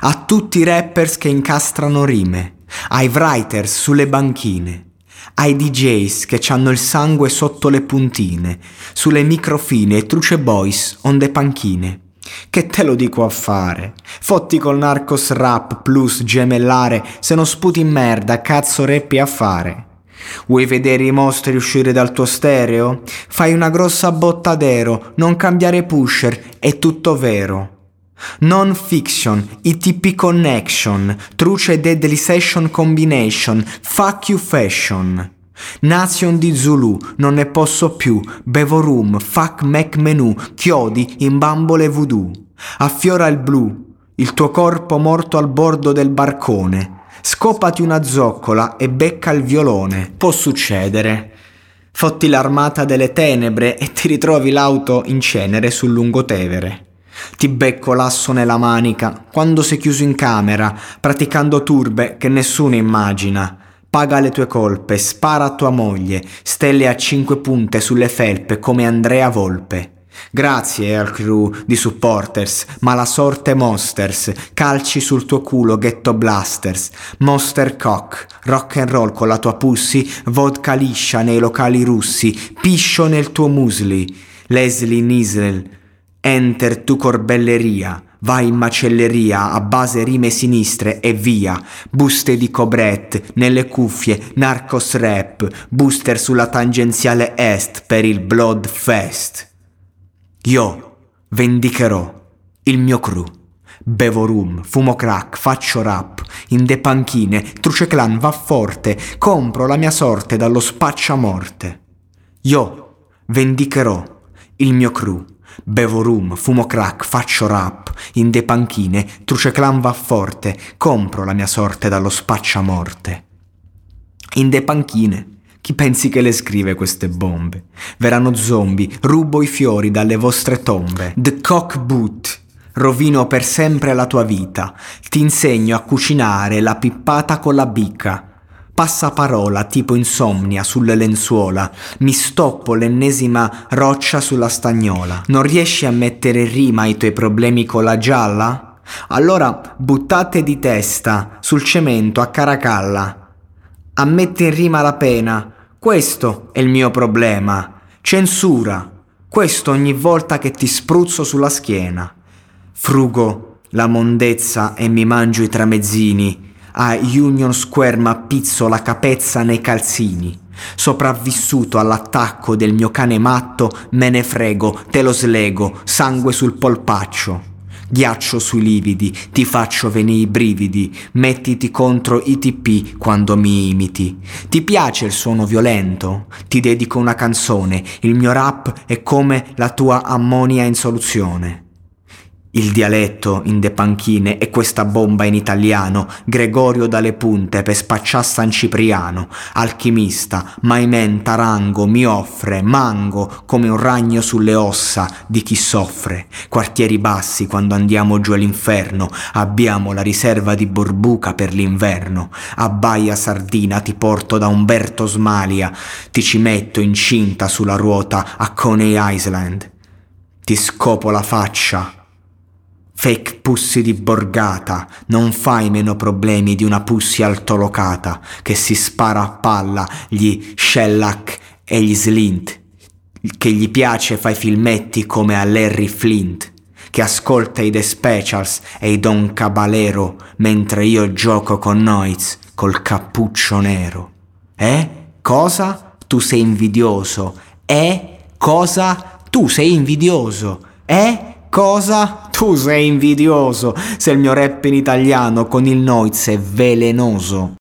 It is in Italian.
a tutti i rappers che incastrano rime, ai writers sulle banchine, ai DJs che hanno il sangue sotto le puntine, sulle microfine e truce boys onde panchine. Che te lo dico a fare? Fotti col narcos rap plus gemellare, se non sputi in merda, cazzo rappi a fare. Vuoi vedere i mostri uscire dal tuo stereo? Fai una grossa botta d'ero, non cambiare pusher, è tutto vero. Non fiction, ITP connection, truce deadly session combination, fuck you fashion. Nation di Zulu, non ne posso più, bevo room, fuck Mac menu, chiodi in bambole voodoo. Affiora il blu, il tuo corpo morto al bordo del barcone. Scopati una zoccola e becca il violone. Può succedere. Fotti l'armata delle tenebre e ti ritrovi l'auto in cenere sul lungotevere. Ti becco l'asso nella manica quando sei chiuso in camera, praticando turbe che nessuno immagina. Paga le tue colpe, spara a tua moglie, stelle a cinque punte sulle felpe come Andrea Volpe. Grazie al crew di supporters, ma la sorte monsters, calci sul tuo culo ghetto blasters, monster cock, rock and roll con la tua pussy, vodka liscia nei locali russi, piscio nel tuo musli, Leslie Nisel, enter tu corbelleria, vai in macelleria a base rime sinistre e via, buste di cobret nelle cuffie, narcos rap, booster sulla tangenziale est per il blood fest. Io vendicherò il mio crew. Bevo rum, fumo crack, faccio rap, in de panchine, truce clan va forte, compro la mia sorte dallo spacciamorte. Io vendicherò il mio crew. Bevo rum, fumo crack, faccio rap, in de panchine, truce clan va forte, compro la mia sorte dallo spacciamorte. In de panchine, chi pensi che le scrive queste bombe? Verranno zombie, rubo i fiori dalle vostre tombe. The cock boot. Rovino per sempre la tua vita. Ti insegno a cucinare la pippata con la bicca. Passaparola tipo insomnia sulle lenzuola. Mi stoppo l'ennesima roccia sulla stagnola. Non riesci a mettere rima i tuoi problemi con la gialla? Allora buttate di testa sul cemento a caracalla. Ammette in rima la pena. Questo è il mio problema. Censura. Questo ogni volta che ti spruzzo sulla schiena. Frugo la mondezza e mi mangio i tramezzini. A Union Square m'appizzo la capezza nei calzini. Sopravvissuto all'attacco del mio cane matto, me ne frego, te lo slego, sangue sul polpaccio. Ghiaccio sui lividi, ti faccio venire i brividi, mettiti contro i TP quando mi imiti. Ti piace il suono violento? Ti dedico una canzone, il mio rap è come la tua ammonia in soluzione. Il dialetto in de panchine e questa bomba in italiano, Gregorio dalle punte per spaccià San Cipriano, alchimista, Maimen Tarango mi offre, mango come un ragno sulle ossa di chi soffre. Quartieri bassi quando andiamo giù all'inferno, abbiamo la riserva di Borbuca per l'inverno. A Baia Sardina ti porto da Umberto Smalia, ti ci metto incinta sulla ruota a Coney Island. Ti scopo la faccia Fake pussy di borgata, non fai meno problemi di una pussy altolocata che si spara a palla gli shellac e gli slint, che gli piace fai filmetti come a Larry Flint, che ascolta i The Specials e i Don Caballero mentre io gioco con Noiz col cappuccio nero. Eh? Cosa? Tu sei invidioso. Eh? Cosa? Tu sei invidioso. Eh? Cosa? Tu sei invidioso se il mio rap in italiano con il Noiz è velenoso.